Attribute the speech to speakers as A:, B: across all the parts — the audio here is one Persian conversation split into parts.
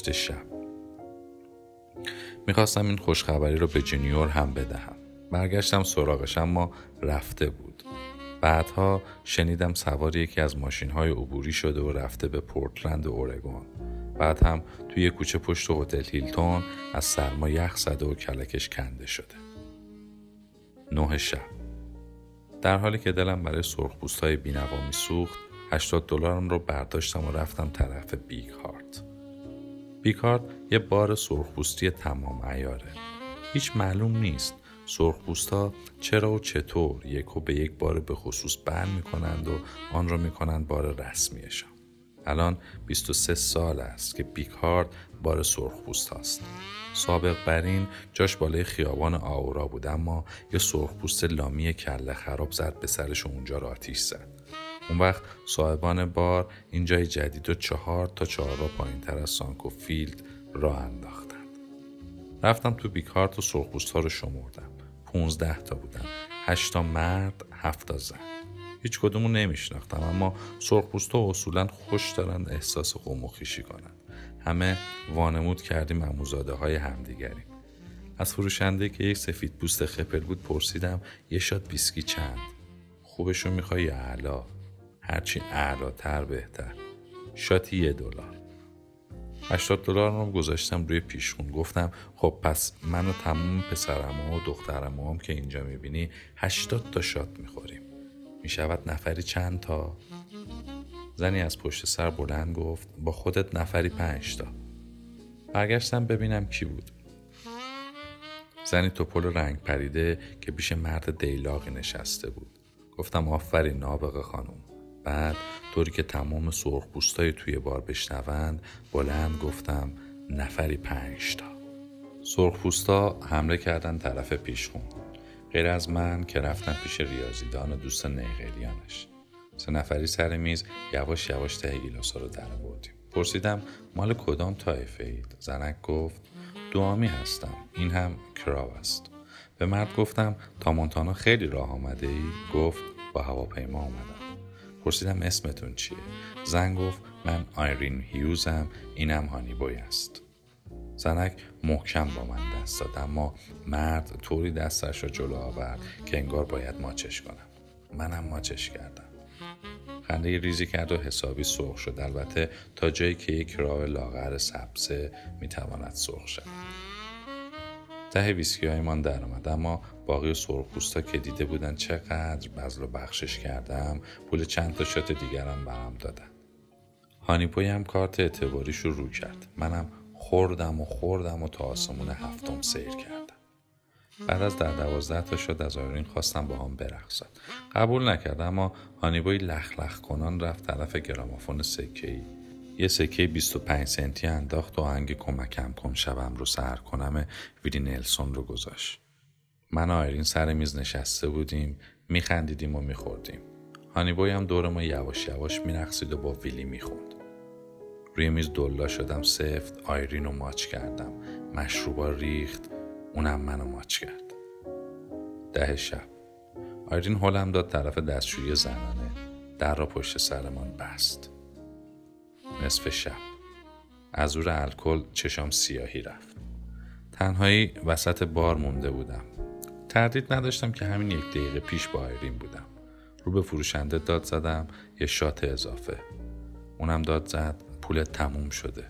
A: هشت شب. می‌خواستم این خوشخبری رو به جونیور هم بدهم. برگشتم سراغش اما رفته بود. بعدها شنیدم سوار یکی از ماشین های عبوری شده و رفته به پورتلند اورگون بعد هم توی کوچه پشت هتل هیلتون از سرما یخ زده و کلکش کنده شده. نه شب. در حالی که دلم برای سرخپوست های بینوا میسوخت 80 دلارم رو برداشتم و رفتم طرف بیگ هارت. بیکارد یه بار سرخپوستی تمام ایاره هیچ معلوم نیست سرخپوستا چرا و چطور یک و به یک بار به خصوص بر می‌کنند و آن را می‌کنند بار رسمیشان. الان 23 سال است که بیکارد بار سرخپوست است. سابق بر این جاش بالای خیابان آورا بود اما یه سرخپوست لامی کله خراب زد به سرش اونجا را آتیش زد. اون وقت صاحب اون بار این جای جدید و چهار تا چهارراه پایین تر از سافکو فیلد را انداختند. رفتم تو بیگ‌هارت و سرخپوست ها رو شمردم. پونزده تا بودن. هشتا مرد، هفتا زن. هیچ کدومو نمیشناختم اما سرخپوست ها اصولا خوش دارن احساس قوم و خویشی کنن. همه وانمود کردیم عموزاده های همدیگریم. از فروشنده که یک سفید پوست خپل بود پرسیدم یه شاد بیسکی چند خوبشو می‌خوای یا علا هرچی اعلاتر بهتر. شاتی یه دلار. 80 دلار رو گذاشتم روی پیشخون. گفتم خب پس من و تموم پسرم و دخترم هم که اینجا می‌بینی 80 تا شات می‌خوریم. می‌شود نفری چند تا؟ زنی از پشت سر بلند گفت با خودت نفری پنج تا. برگشتم ببینم کی بود. زنی توپل رنگ پریده که پیش مرد دیلاقی نشسته بود. گفتم آفرین نابغه خانم بعد طوری که تمام سرخپوستای توی بار بشنوند بلند گفتم نفری پنج تا سرخپوستا حمله کردن طرف پیشخون. غیر از من که رفتم پیش ریاضیدان و دوست نیقلیانش سه نفری سر میز یواش یواش ته گیلاسا رو در بردیم پرسیدم مال کدام طایفه اید؟ زنک گفت دوامی هستم. این هم کراو است. به مرد گفتم تا مونتانا خیلی راه آمده ای؟ گفت با هواپیما آمدم پرسیدم اسمتون چیه؟ زن گفت من آیرین هیوزم اینم هانیبوی است. زنک محکم با من دست داد اما مرد طوری دستش را جلو آورد که انگار باید ماچش کنم. منم ماچش کردم. خنده ریزی کرد و حسابی سرخ شد. البته تا جایی که یک راه لاغر سبزه می‌تواند سرخ شد ته ویسکی هایمان در آمد اما باقی سرخپوستا که دیده بودن چقدر بزل و بخشش کردم پول چند تا شات دیگرم برام دادن. هانیپوی هم کارت اعتباریش رو رو کرد. منم خوردم و خوردم و تا آسمون هفتم سیر کردم. بعد از در دوازده تا شد از آیرین خواستم با هم برقصد قبول نکرد اما هانیبوی لخ لخ کنان رفت طرف گرامافون سکه ای یه سکه 25 سنتی انداخت و آهنگ کمکم کن شبم رو سر کنم ویلی نلسون رو گذاشت. من آیرین سر میز نشسته بودیم میخندیدیم و میخوردیم. هانیبوی هم دور ما یواش یواش میرقصید و با ویلی می‌خوند. روی میز دلا شدم سفت آیرین رو ماچ کردم. مشروبا ریخت اونم منو ماچ کرد. ده شب. آیرین هلم داد طرف دستشویی زنانه در را پشت سرمان بست. نصف شب. از اور الکل چشام سیاهی رفت. تنهایی وسط بار مونده بودم. تردید نداشتم که همین یک دقیقه پیش با آیرین بودم. رو به فروشنده داد زدم یه شات اضافه. اونم داد زد پول تموم شده.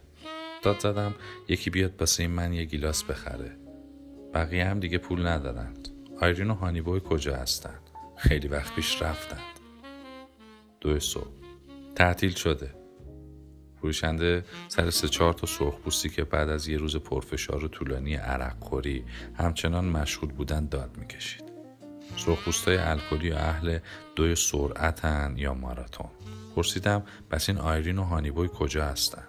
A: داد زدم یکی بیاد باسه من یه گیلاس بخره. بقیه هم دیگه پول ندارند. آیرین و هانیبوی کجا هستند؟ خیلی وقت پیش رفتند. دو صبح. تعطیل شده. فروشنده سر سه چهار تا سرخپوستی که بعد از یه روز پرفشار و طولانی عرق خوری همچنان مشغول بودن داد می‌کشید. سرخپوستای الکلی و اهل دوی سرعتن یا ماراتون. پرسیدم بس این آیرین و هانیبوی کجا هستن?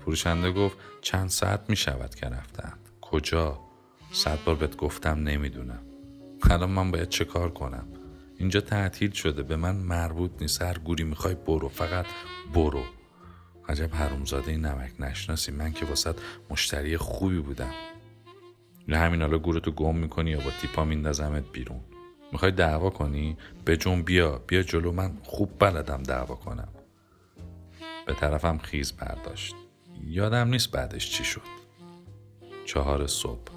A: فروشنده گفت چند ساعت می شود که رفتند. کجا؟ صد بار بهت گفتم نمی‌دونم. الان من باید چه کار کنم؟ اینجا تعطیل شده به من مربوط نیست. هر گوری می‌خوای برو فقط برو. عجب حرومزاده نمک نشناسی. من که واسط مشتری خوبی بودم. یا همین حالا گورتو گم می‌کنی یا با تیپا میندازمت بیرون. می‌خوای دعوا کنی؟ به جون بیا بیا جلو. من خوب بلدم دعوا کنم. به طرفم خیز برداشت. یادم نیست بعدش چی شد. چهار صبح.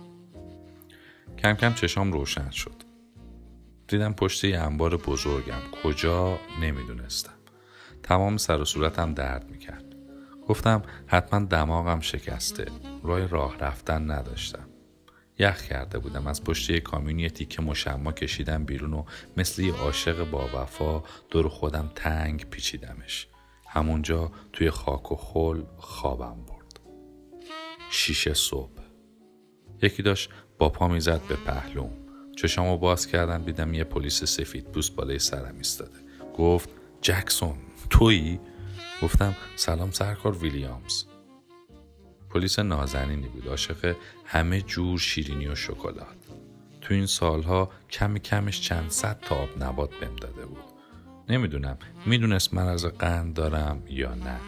A: کم کم چشام روشن شد. دیدم پشت یه انبار بزرگم. کجا؟ نمی‌دونستم. تمام سر و صورتم درد می‌کرد. گفتم حتما دماغم شکسته. راه راه رفتن نداشتم. یخ کرده بودم. از پشت یک کامیونی تیکه مشما کشیدم بیرون و مثل یه عاشق با وفا دور خودم تنگ پیچیدمش. همونجا توی خاک و خل خوابم برد. شیشه صبح. یکی داشت با پا می‌زد به پهلوم. چشامو باز کردم دیدم یه پلیس سفید پوست بالای سرم ایستاده. گفت جکسون تویی؟ گفتم سلام سرکار ویلیامز. پلیس نازنینی بود عاشق همه جور شیرینی و شکلات. تو این سالها کم کمش چند صد تا آب نبات بهم داده بود. نمی‌دونم می‌دونست من از قند دارم یا نه.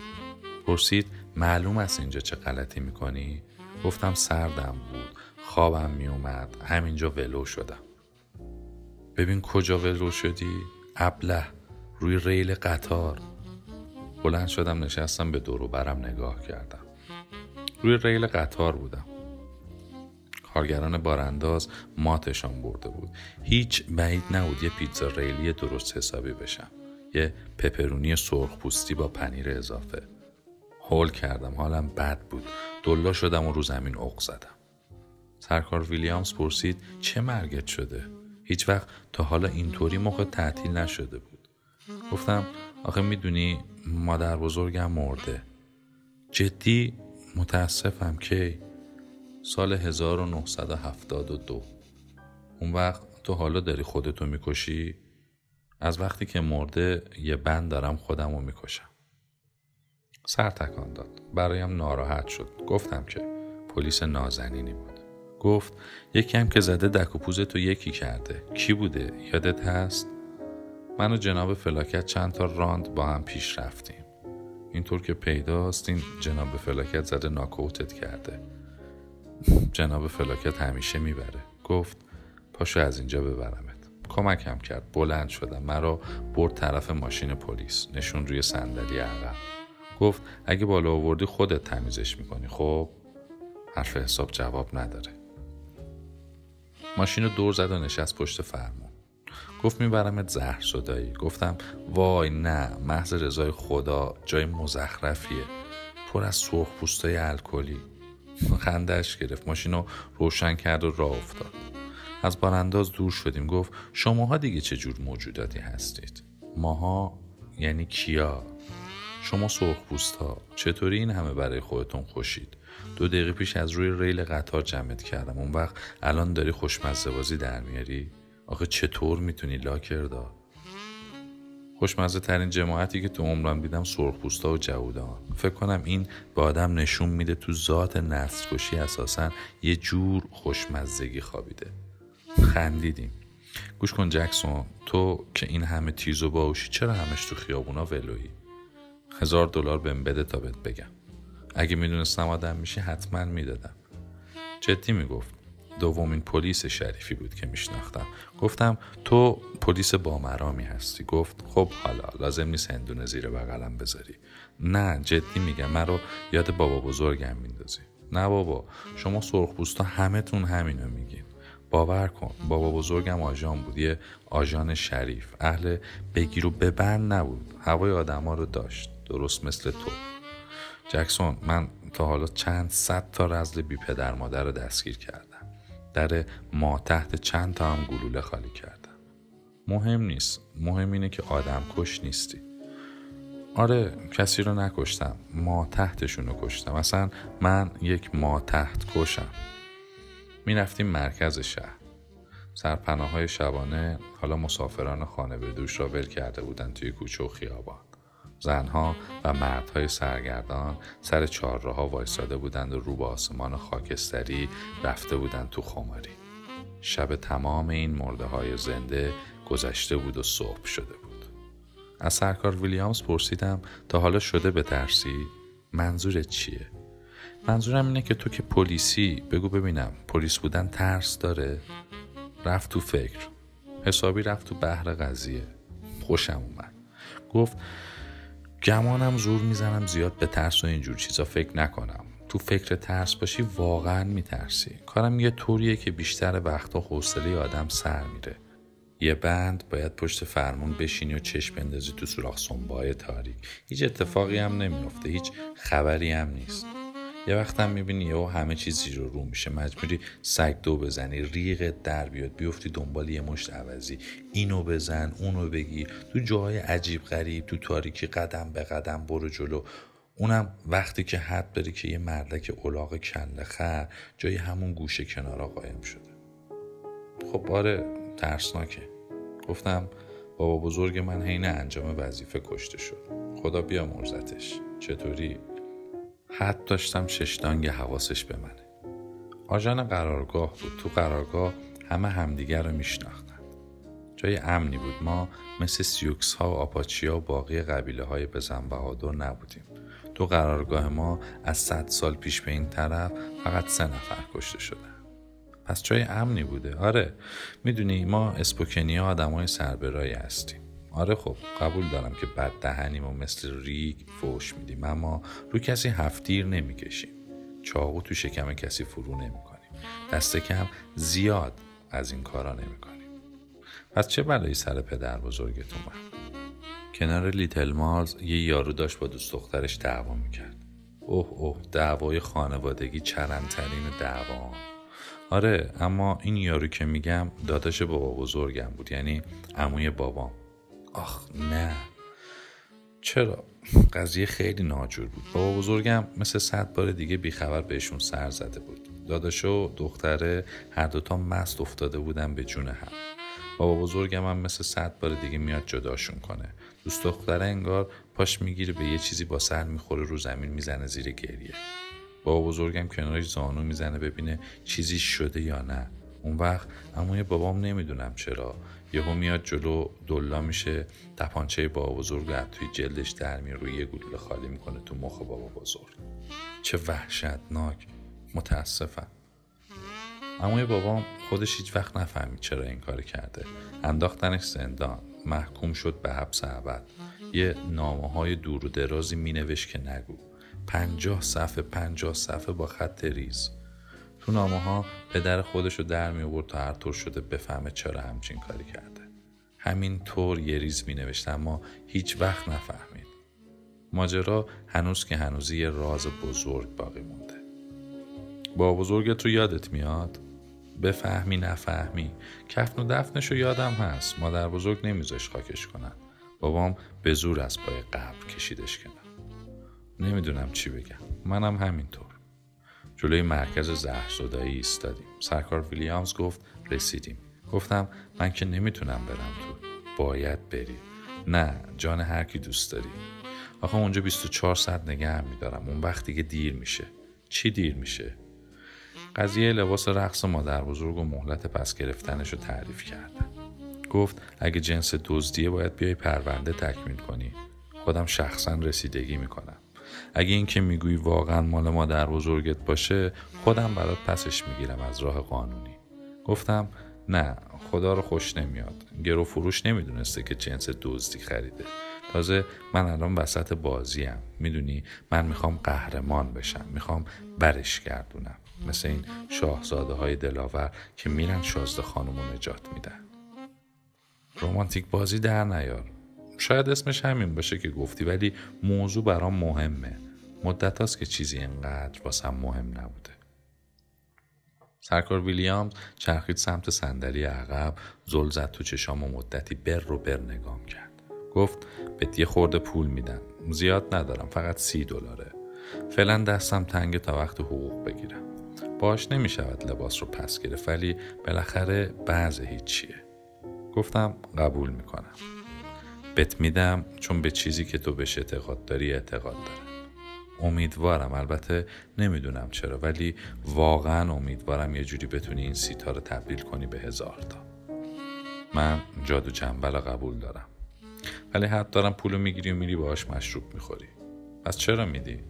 A: پرسید معلوم است اینجا چه غلطی می‌کنی؟ گفتم سردم بود خوابم میومد همینجا ولو شدم. ببین کجا ولو شدی؟ ابله روی ریل قطار. بلند شدم نشستم به دورو برم نگاه کردم. روی ریل قطار بودم. کارگران بارانداز ماتشان برده بود. هیچ بعید نبود یه پیتزا ریلی درست حسابی بشم. یه پپرونی سرخ پوستی با پنیر اضافه. هول کردم حالم بد بود. دلا شدم و رو زمین اق زدم. سرکار ویلیامز پرسید چه مرگت شده؟ هیچ وقت تا حالا اینطوری موقع تعطیل نشده بود. گفتم آخه می‌دونی مادر بزرگم مرده. جدی متاسفم کی سال 1972 اون وقت تو حالا داری خودتو می‌کشی؟ از وقتی که مرده یه بند دارم خودم رو می‌کشم. سر تکان داد. برایم ناراحت شد. گفتم که پلیس نازنینی بود. گفت یکی هم که زده دک و پوز تو یکی کرده. کی بوده؟ یادت هست؟ من و جناب فلاکت چند تا راند با هم پیش رفتیم. اینطور که پیداست این جناب فلاکت زده ناک‌اوتت کرده. جناب فلاکت همیشه می‌بره. گفت پاشو از اینجا ببرمت. کمکم کرد. بلند شدم. مرا برد طرف ماشین پلیس. نشوند روی صندلی عقب. گفت اگه بالا آوردی خودت تمیزش می‌کنی. خب حرف حساب جواب نداره. ماشین رو دور زد و نشست پشت فرمون. گفت میبرمت زهر صدایی. گفتم وای نه محض رضای خدا جای مزخرفیه. پر از سرخ پوستای الکلی. خندش گرفت. ماشین رو روشن کرد و راه افتاد. از بارانداز دور شدیم. گفت شماها دیگه چه جور موجوداتی هستید؟ ماها؟ یعنی کیا؟ شما سرخ چطوری این همه برای خودتون خوشید؟ دو دقیقه پیش از روی ریل قطار جمعت کردم. اون وقت الان داری خوشمزه بازی در میاری؟ آخه چطور می‌تونی لاکردا خوشمزه ترین جماعتی که تو عمرم دیدم سرخپوستا و جهودان فکر کنم این به آدم نشون میده تو ذات نسل کشی اساسا یه جور خوشمزگی خوابیده. خندیدیم. گوش کن جکسون تو که این همه تیز و باوشی چرا همش تو خیابونا ولویی؟ هزار دلار بهم بده تا بهت بگم. اگه می‌دونستم آدم میشه حتما می‌دادم. جدی می‌گفت. دومین پلیس شریفی بود که میشناختم. گفتم تو پلیس بامرامی هستی؟ گفت خب حالا لازم نیست هندونه زیر بغلم بذاری. نه جدی میگم من یاد بابا بزرگم میندازی. نه بابا شما سرخپوستا همتون همینو میگین. باور کن بابا بزرگم آژان بود یه آژان شریف. اهل بگیر و ببند نبود هوای آدما رو داشت درست مثل تو. جکسون من تا حالا چند صد تا رزل بی پدر مادر رو دستگیر کردم. در ما تحت چند تا هم گلوله خالی کردم. مهم نیست. مهم اینه که آدم کش نیستی. آره کسی رو نکشتم. ما تحتشون رو کشتم. اصلا من یک ما تحت کشم. رفتیم مرکز شهر. سرپناه های شبانه حالا مسافران خانه به دوش را ول کرده بودن توی کوچه و خیابان. زنها و مردهای سرگردان سر چهارراه وایساده بودند و رو به آسمان خاکستری رفته بودند تو خماری. شب تمام این مرده های زنده گذشته بود و صبح شده بود. از سرکار ویلیامز پرسیدم تا حالا شده به ترسی؟ منظورت چیه؟ منظورم اینه که تو که پلیسی بگو ببینم پلیس بودن ترس داره؟ رفت تو فکر. حسابی رفت تو بحر قضیه. خوشم اومد. گفت گمانم زور می‌زنم زیاد به ترس و اینجور چیزا فکر نکنم. تو فکر ترس باشی واقعا میترسی. کارم یه طوریه که بیشتر وقتا حوصله آدم سر میره. یه بند باید پشت فرمون بشینی و چشم بندازی تو سوراخ سنبای تاریک. هیچ اتفاقی هم نمیافته هیچ خبری هم نیست. یه وقت هم می‌بینی یهو همه چیزی رو رو میشه. مجبوری سگ دو بزنی ریغ در بیاد بیفتی دنبال یه مشت عوضی. اینو بزن اونو بگیر تو جاهای عجیب غریب تو تاریکی قدم به قدم برو جلو. اونم وقتی که حد بری که یه مردک اولاغ کله خر جای همون گوشه کنارا قایم شده. خب آره ترسناکه. گفتم بابا بزرگ من حین انجام وظیفه کشته شد. خدا بیا مرزتش چطوری؟ حد داشتم ششتانگ حواسش به منه. آژان قرارگاه بود. تو قرارگاه همه همدیگر رو میشناختن. جای امنی بود. ما مثل سیوکس ها و آپاچیا و باقی قبیله های بزن بهادر نبودیم. تو قرارگاه ما از صد سال پیش به این طرف فقط سه نفر کشته شدن. پس جای امنی بوده. آره می‌دونی ما اسپوکنی آدم های سربرایی هستیم. آره خب قبول دارم که بد دهنیم و مثل ریگ فوش میدیم اما رو کسی هفتیر نمی‌کشیم. چاقو تو شکم کسی فرو نمی‌کنیم. دست کم زیاد از این کارا نمی‌کنیم. پس چه بلایی سر پدر بزرگتون من کنار لیتل مارز یه یارو داشت با دوست دخترش دعوا می‌کرد. اوه اوه دعوای خانوادگی چرمترین دعوا. آره اما این یارو که میگم داداش بابا بزرگم بود یعنی عموی بابام. آخ نه. چرا؟ قضیه خیلی ناجور بود. بابا بزرگم مثل صد بار دیگه بیخبر بهشون سر زده بود. داداش و دختره هر دوتا مست افتاده بودن به جون هم. بابا بزرگم هم مثل صد بار دیگه میاد جداشون کنه. دوست دختره انگار پاش می‌گیره به یه چیزی با سر می‌خوره رو زمین می‌زنه زیر گریه. بابا بزرگم کنارش زانو می‌زنه ببینه چیزی شده یا نه. اون وقت اما بابام نمی‌دونم چرا. یهو میاد جلو دلا میشه تپانچه بابا بزرگ رو توی جلدش در میره روی یه گلوله خالی می‌کنه تو مخ بابا بزرگ. چه وحشتناک. متاسفم. اما بابام خودش هیچ وقت نفهمید چرا این کار کرده. انداختنش زندان. محکوم شد به حبس ابد. یه نامه های دور و درازی مینوشت که نگو. پنجاه صفحه پنجاه صفحه با خط ریز. تو نامه ها پدر خودش رو در می آورد تا هر طور شده بفهمه چرا همچین کاری کرده. همین طور یه ریز می نوشت اما هیچ وقت نفهمید. ماجرا هنوز که هنوزی راز بزرگ باقی مونده. با بزرگت رو یادت میاد؟ بفهمی نفهمی. کفن و دفنش رو یادم هست. مادر بزرگ نمیذاش خاکش کنن. بابام به زور از پای قبر کشیدش کنن نمی‌دونم چی بگم. منم همینطور. جلوی مرکز زهرزدایی ایستادیم. سرکار ویلیامز گفت رسیدیم. گفتم من که نمی‌تونم برم تو. باید بری نه جان هر کی دوست داری. آخه اونجا 24 ساعت نگه هم میدارم. اون وقت دیگه دیر میشه. چی دیر میشه؟ قضیه لباس رقص مادر بزرگ و مهلت پس گرفتنش رو تعریف کردن. گفت اگه جنس دزدیه باید بیای پرونده تکمیل کنی. خودم شخصا رسیدگی می‌کنم. اگه این که می‌گویی واقعا مال مادر بزرگت باشه خودم برات پسش می‌گیرم از راه قانونی. گفتم نه خدا رو خوش نمیاد. گرو فروش نمی‌دونسته که جنس دزدی خریده. تازه من الان وسط بازیم. می‌دونی من می‌خوام قهرمان بشم. می‌خوام برش گردونم. مثل این شاهزاده های دلاور که میرن شازده خانم نجات میدن. رومانتیک بازی در نیار. شاید اسمش همین باشه که گفتی ولی موضوع برام مهمه. مدت هاست که چیزی اینقدر واسم مهم نبوده. سرکار ویلیامز چرخید سمت صندلی عقب زل زد تو چشام و مدتی بر رو بر نگام کرد. گفت بهت یه خورده پول میدن. زیاد ندارم فقط سی دلاره. فعلا دستم تنگ تا وقت حقوق بگیرم. باش نمی‌شود لباس رو پس گرفت ولی بالاخره بعض هیچیه. گفتم قبول می‌کنم. بت میدم چون به چیزی که تو بهش اعتقاد داری اعتقاد دارم. امیدوارم. البته نمی‌دونم چرا ولی واقعا امیدوارم یه جوری بتونی این سیتا رو تبدیل کنی به هزار تا. من جادو جنبل قبول دارم. ولی حد دارم پولو می‌گیری و میری باهاش مشروب می‌خوری. پس چرا میدی؟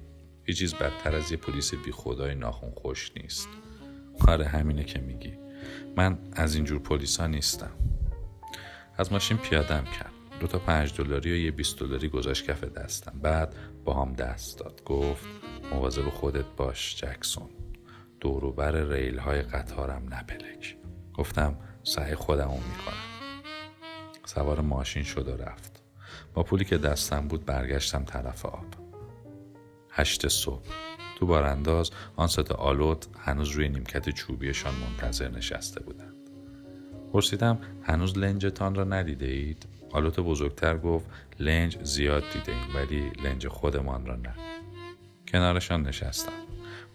A: هیچ چیز بدتر از یه پلیس بی خدای ناخون خوش نیست. آره همینه که میگی. من از اینجور پلیسا نیستم. از ماشین پیادم کرد. دو تا پنج دلاری و یه بیست دلاری گذاشت کف دستم. بعد با هم دست داد. گفت مواظب خودت باش جکسون. دوروبر ریل های قطارم نپلک گفتم سعی خودمو می‌کنم. سوار ماشین شد و رفت. با پولی که دستم بود برگشتم طرف آب. هشت صبح. تو بارانداز آن ست آلوت هنوز روی نیمکت چوبیشان منتظر نشسته بودند. پرسیدم هنوز لنجتان را ندیده اید؟ آلوت بزرگتر گفت لنج زیاد دیده ایم ولی لنج خودمان را نه. کنارشان نشستم.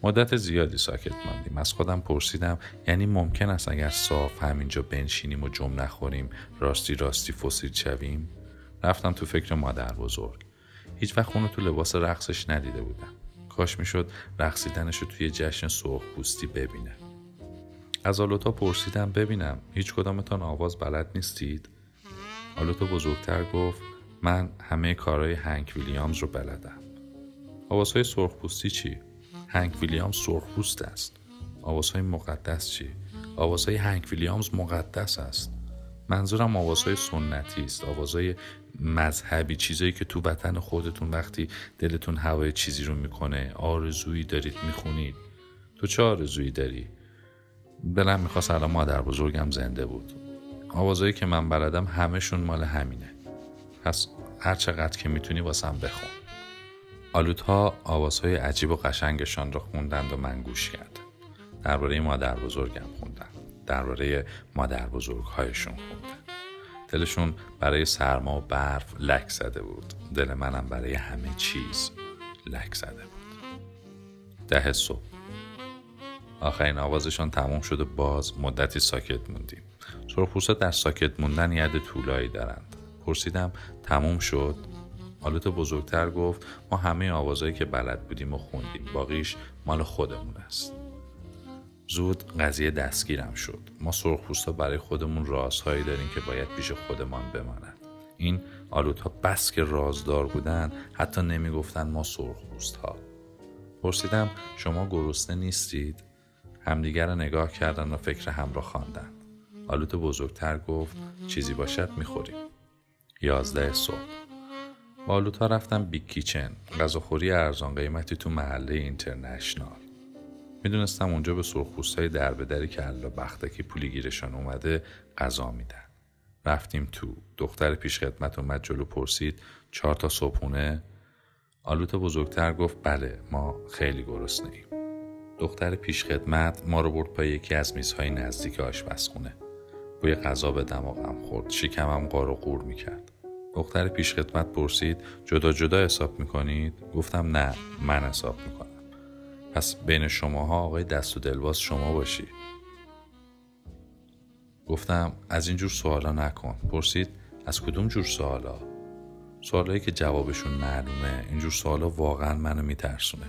A: مدت زیادی ساکت ماندیم. از خودم پرسیدم یعنی ممکن است اگر صاف همینجا بنشینیم و جمع نخوریم راستی راستی فسیل شویم؟ رفتم تو فکر مادر بزرگ. هیچ وقت اونو تو لباس رقصش ندیده بودم. کاش می‌شد رقصیدنش رو توی جشن سرخ پوستی ببینه. از آلوتا پرسیدم ببینم هیچ کدامتان آواز بلد نیستید؟ آلوتا بزرگتر گفت من همه کارهای هنک ویلیامز رو بلدم. آوازهای سرخ پوستی چی؟ هنک ویلیامز سرخپوست است. آوازهای مقدس چی؟ آوازهای هنک ویلیامز مقدس است. منظورم آوازهای سنتی است. آوازهای مذهبی چیزایی که تو وطن خودتون وقتی دلتون هوای چیزی رو می‌کنه آرزویی دارید می‌خونید. تو چه آرزویی داری؟ دلم می‌خواست الان مادر بزرگم زنده بود. آوازهایی که من بلدم همهشون مال همینه. پس هر چقدر که می‌تونی واسم بخون. آلوتها آوازهای عجیب و قشنگشان را خوندند و من گوش کردم. درباره مادر بزرگم خوندن درباره مادر بزرگهایشون خوندن دلشون برای سرما و برف لک زده بود. دل منم برای همه چیز لک زده بود. ده صبح. آخرین آوازشان تموم شد و باز مدتی ساکت موندیم. سرخپوستا در ساکت موندن ید طولایی دارند؟ پرسیدم تموم شد؟ آلوت بزرگتر گفت ما همه آوازهایی که بلد بودیم و خوندیم. باقیش مال خودمون است. زود قضیه دستگیرم شد. ما سرخپوستا برای خودمون رازهایی داریم که باید پیش خودمان بماند این آلوت ها بس که رازدار بودن حتی نمی‌گفتند ما سرخپوست ها پرسیدم شما گرسنه نیستید؟ همدیگر را نگاه کردن و فکر هم را خواندند آلوت بزرگتر گفت چیزی باشد می‌خوریم یازده صبح. با آلوتا رفتم Big Kitchen. غذاخوری ارزان قیمتی تو محله International. می‌دونستم اونجا به های در به دری که الله بختکی پولی گیرشان اومده غذا میدن. رفتیم تو. دختر پیش خدمت اومد جلو پرسید چهار تا صبحونه؟ آلوت بزرگتر گفت بله ما خیلی گرسنه ایم دختر پیش خدمت ما رو برد پای یکی از میزهای نزدیک آشپزخونه. بوی غذا به دماغم خورد شکمم قار و قور می‌کرد. دختر پیش خدمت پرسید جدا جدا حساب می‌کنید؟ گفتم نه من حساب می‌کنم. پس بین شماها آقای دست و دلواز شما باشی گفتم از اینجور سوالا نکن. پرسید از کدوم جور سوالا؟ سوالایی که جوابشون معلومه اینجور سوالا واقعا منو میترسونه.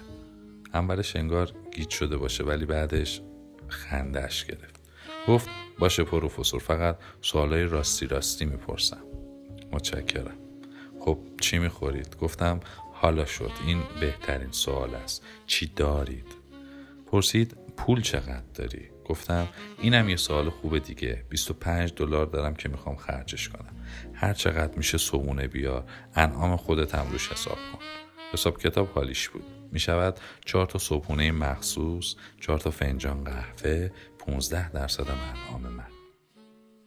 A: اولش انگار گیت شده باشه ولی بعدش خندش گرفت. گفت باشه پروفسور فقط سوالای راستی راستی می‌پرسم. متشکرم. خب چی می‌خورید؟ گفتم حالا شد این بهترین سوال است. چی دارید؟ پرسید پول چقدر داری؟ گفتم اینم یه سوال خوبه دیگه. 25 دلار دارم که می‌خوام خرجش کنم. هر چقدر میشه صبونه بیار انعام خودت هم روش حساب کن. حساب کتاب حالیش بود. می‌شود. چهار تا صبحونه مخصوص چهار تا فنجان قهوه 15 درصد انعام من.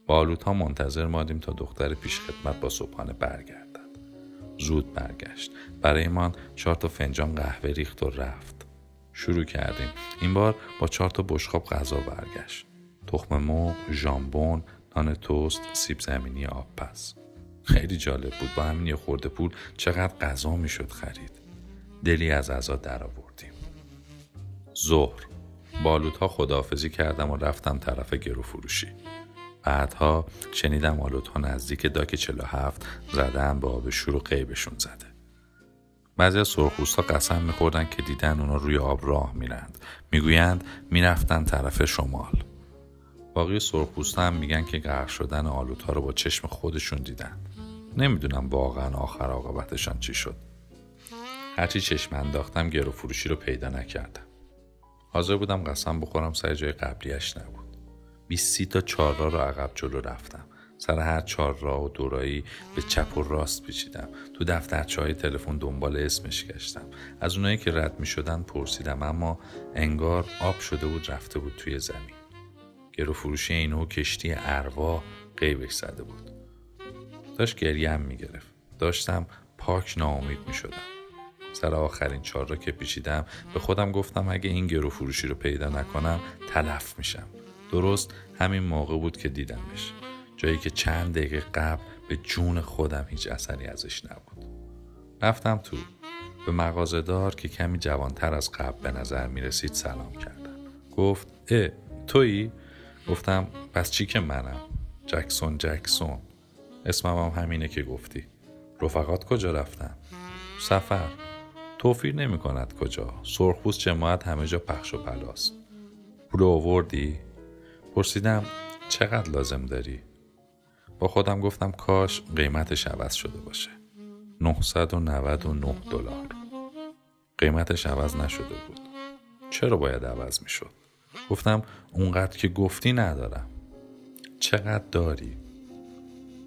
A: با ها منتظر مادیم تا دختر پیش خدمت با صبحانه برگردد. زود برگشت. برایمان چهار تا فنجان قهوه ریخت و رفت. شروع کردیم. این بار با چهار تا بشخاب غذا برگشت. تخم مرغ ژامبون نان توست سیب زمینی آب پس خیلی جالب بود. با همین یه خورده پول چقدر غذا می‌شد خرید. دلی از غذا درآوردیم. ظهر. بالوت ها خداحافظی کردم و رفتم طرف گرو فروشی. بعدها شنیدم آلوت ها نزدیک داک 47 زدن با آب شور و قیبشون زده. بعضی از ها قسم میخوردن که دیدن اونا روی آب راه میرند. می‌گویند می‌رفتن طرف شمال. باقی سرخپوستا هم میگن که غرق شدن آلوت ها رو با چشم خودشون دیدن. نمی‌دونم واقعا آخر عاقبتشان چی شد. هرچی چشم انداختم گرو فروشی رو پیدا نکردم. حاضر بودم قسم بخورم سر جای قبلیش نبود. بیستی تا چهار رو عقب جلو رفتم. سر هر چهار راه و دورایی به چپ و راست پیچیدم. تو دفترچه های تلفن دنبال اسمش گشتم. از اونایی که رد می شدن پرسیدم اما انگار آب شده بود رفته بود توی زمین. گرو فروشی اینو کشتی اروا قیبش زده بود. داشت گریه هم می گرفت داشتم پاک ناامید می شدم سر آخرین چهار را که پیچیدم به خودم گفتم اگه این گرو فروشی رو پیدا نکنم تلف میشم. درست همین موقع بود که دیدمش. جایی که چند دقیقه قبل به جون خودم هیچ اثری ازش نبود. رفتم تو. به مغازهدار که کمی جوانتر از قبل به نظر می رسید سلام کردم. گفت اه تویی؟ گفتم پس چی که منم؟ جکسون جکسون. اسمم هم همینه که گفتی. رفقات کجا رفتن؟ سفر. توفیر نمی کند کجا. سرخپوست جماعت همه جا پخش و پلاست. پول آوردی؟ پرسیدم چقدر لازم داری؟ با خودم گفتم کاش قیمتش عوض شده باشه. 999 دلار. قیمتش عوض نشده بود. چرا باید عوض می شد؟ گفتم اونقدر که گفتی ندارم. چقدر داری؟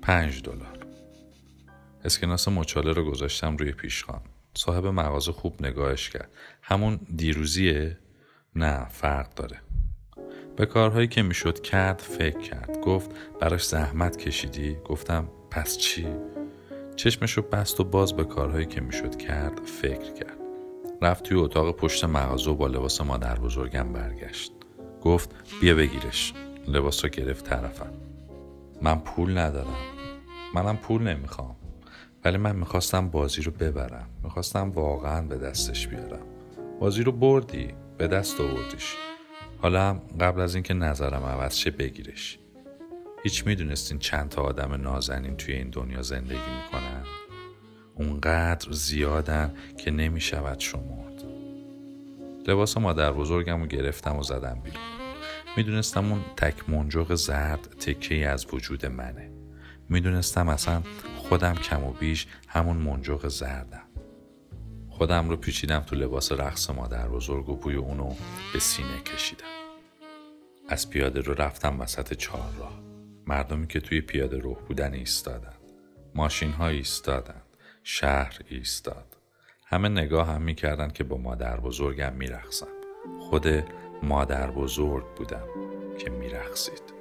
A: پنج دلار. اسکناس مچاله رو گذاشتم روی پیشخان. صاحب مغازه خوب نگاهش کرد. همون دیروزیه؟ نه فرق داره. به کارهایی که می‌شد کرد فکر کرد. گفت براش زحمت کشیدی؟ گفتم پس چی؟ چشمشو بست و باز به کارهایی که می‌شد کرد فکر کرد. رفت توی اتاق پشت مغازه و با لباس مادر بزرگم برگشت. گفت بیا بگیرش. لباس رو گرفت طرفم. من پول ندارم. منم پول نمی‌خوام. ولی من می‌خواستم بازی رو ببرم. می‌خواستم واقعا به دستش بیارم. بازی رو بردی؟ به دست آوردیش. حالا قبل از اینکه نظرم عوض شه بگیرش. هیچ می‌دونستین چند تا آدم نازنین توی این دنیا زندگی می‌کنن؟ اونقدر زیادن که نمی‌شود شمرد. لباس مادر بزرگم رو گرفتم و زدم بیرون. می‌دونستم اون تک منجوق زرد تکه از وجود منه. می‌دونستم اصلا خودم کم و بیش همون منجوق زردم. خودم رو پیچیدم تو لباس رقص مادر بزرگ و بوی اونو به سینه کشیدم. از پیاده رو رفتم وسط چهار راه. مردمی که توی پیاده روح بودن ایستادن. ماشین ها ایستادن. شهر ایستاد. همه نگاه هم می‌کردن که با مادر بزرگم میرخصم خود مادر بزرگ بودم که میرخصید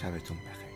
B: sabes tú un peje.